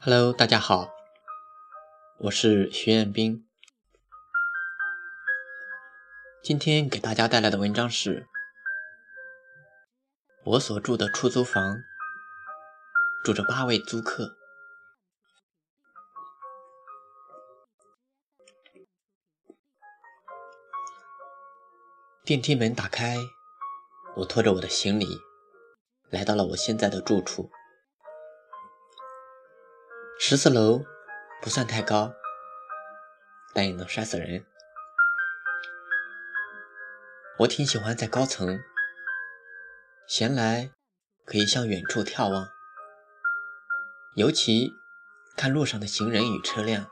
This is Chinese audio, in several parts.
Hello，大家好，我是徐彦斌。今天给大家带来的文章是：我所住的出租房住着八位租客。电梯门打开，我拖着我的行李来到了我现在的住处。十四楼不算太高，但也能摔死人。我挺喜欢在高层，闲来可以向远处眺望，尤其看路上的行人与车辆，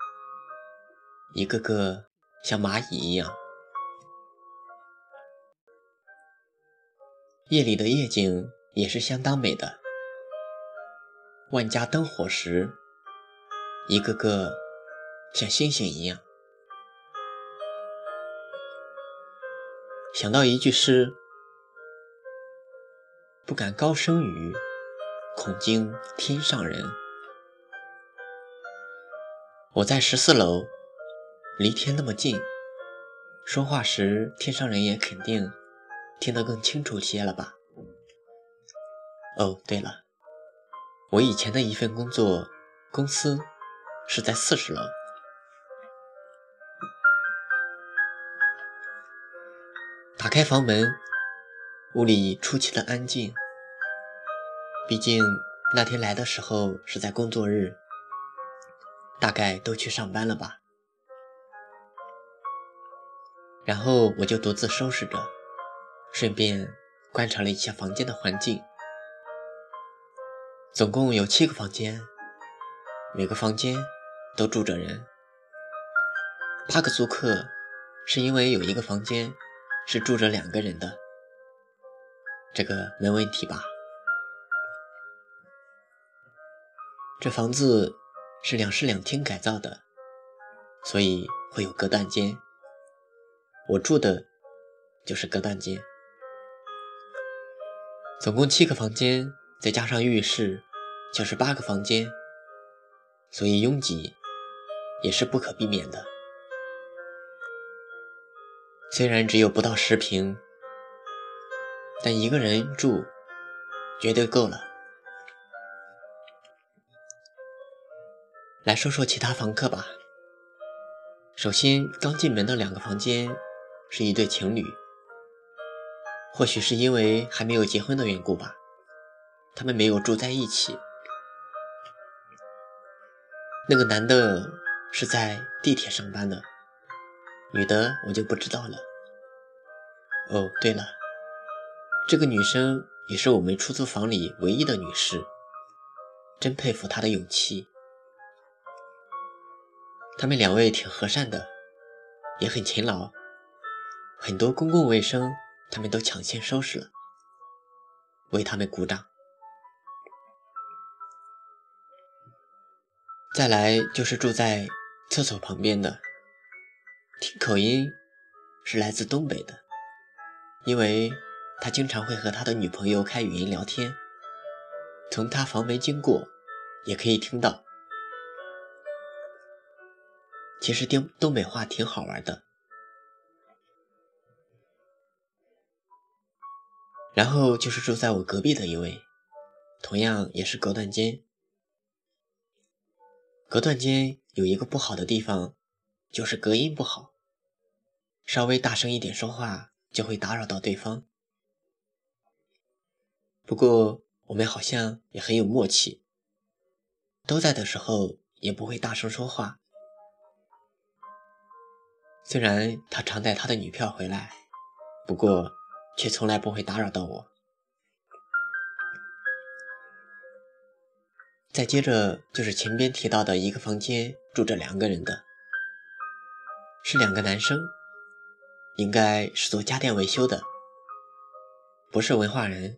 一个个像蚂蚁一样。夜里的夜景也是相当美的，万家灯火时，一个个像星星一样。想到一句诗：“不敢高声语，恐惊天上人。”我在十四楼，离天那么近，说话时天上人也肯定。听得更清楚些了吧？哦，对了，我以前的一份工作公司是在四十楼。打开房门，屋里出奇的安静。毕竟那天来的时候是在工作日，大概都去上班了吧。然后我就独自收拾着。顺便观察了一下房间的环境，总共有七个房间，每个房间都住着人。八个租客是因为有一个房间是住着两个人的，这个没问题吧？这房子是两室两厅改造的，所以会有隔断间。我住的就是隔断间。总共七个房间，再加上浴室，就是八个房间，所以拥挤也是不可避免的。虽然只有不到十平，但一个人住绝对够了。来说说其他房客吧。首先，刚进门的两个房间是一对情侣。或许是因为还没有结婚的缘故吧，他们没有住在一起。那个男的是在地铁上班的，女的我就不知道了。哦，对了，这个女生也是我们出租房里唯一的女士，真佩服她的勇气。他们两位挺和善的，也很勤劳，很多公共卫生。他们都抢先收拾了，为他们鼓掌。再来就是住在厕所旁边的，听口音是来自东北的，因为他经常会和他的女朋友开语音聊天，从他房门经过也可以听到。其实东东北话挺好玩的。然后就是住在我隔壁的一位，同样也是隔断间。隔断间有一个不好的地方，就是隔音不好，稍微大声一点说话就会打扰到对方。不过我们好像也很有默契，都在的时候也不会大声说话。虽然他常带他的女票回来，不过。却从来不会打扰到我。再接着就是前边提到的一个房间住着两个人的，是两个男生，应该是做家电维修的，不是文化人，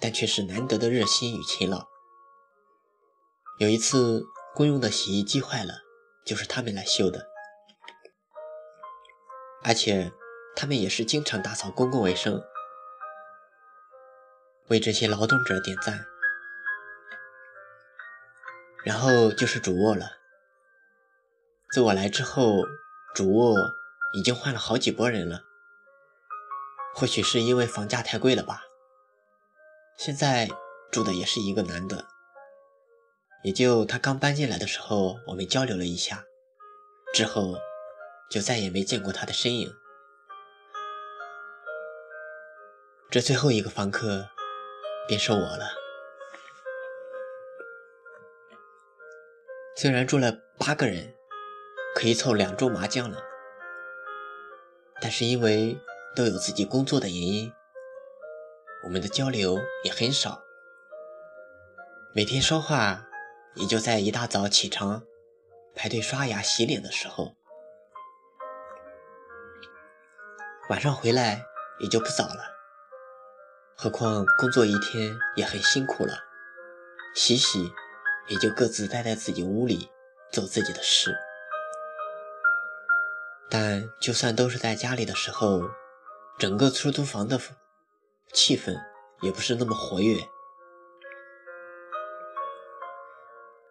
但却是难得的热心与勤劳。有一次公用的洗衣机坏了，就是他们来修的，而且。他们也是经常打扫公共卫生，为这些劳动者点赞。然后就是主卧了。自我来之后，主卧已经换了好几波人了。或许是因为房价太贵了吧。现在住的也是一个男的，也就他刚搬进来的时候，我们交流了一下，之后就再也没见过他的身影。这最后一个房客便是我了。虽然住了八个人，可以凑两桌麻将了，但是因为都有自己工作的原因，我们的交流也很少。每天说话也就在一大早起床排队刷牙洗脸的时候，晚上回来也就不早了。何况工作一天也很辛苦了，洗洗也就各自待在自己屋里做自己的事。但就算都是在家里的时候，整个出租房的气氛也不是那么活跃。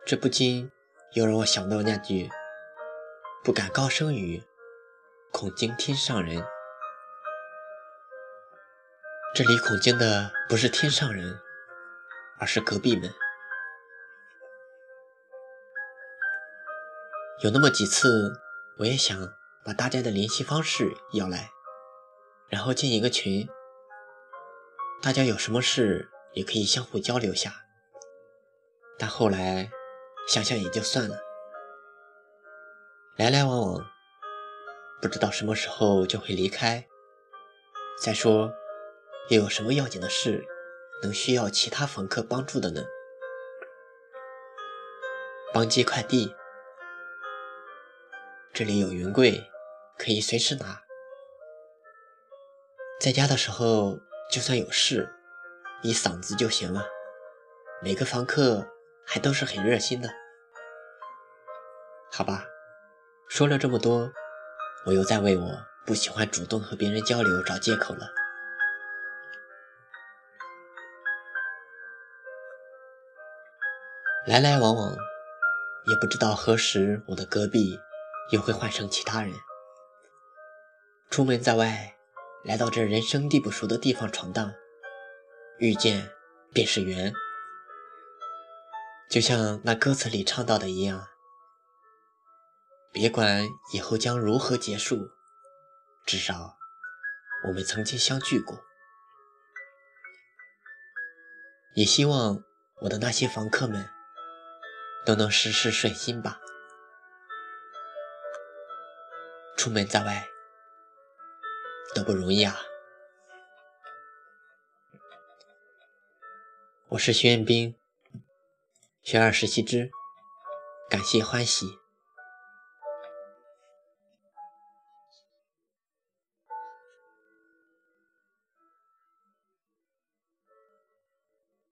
这不禁又让我想到那句“不敢高声语，恐惊天上人”。这里恐惊的不是天上人，而是隔壁们。有那么几次，我也想把大家的联系方式要来，然后建一个群，大家有什么事也可以相互交流下。但后来想想也就算了，来来往往，不知道什么时候就会离开。再说。又有什么要紧的事能需要其他房客帮助的呢？帮寄快递，这里有云柜，可以随时拿。在家的时候，就算有事，一嗓子就行了。每个房客还都是很热心的。好吧，说了这么多，我又在为我不喜欢主动和别人交流找借口了。来来往往，也不知道何时我的隔壁又会换成其他人。出门在外，来到这人生地不熟的地方闯荡，遇见便是缘。就像那歌词里唱到的一样，别管以后将如何结束，至少我们曾经相聚过。也希望我的那些房客们。都能事事顺心吧。出门在外都不容易啊。我是徐彦斌，学而时习之，感谢欢喜。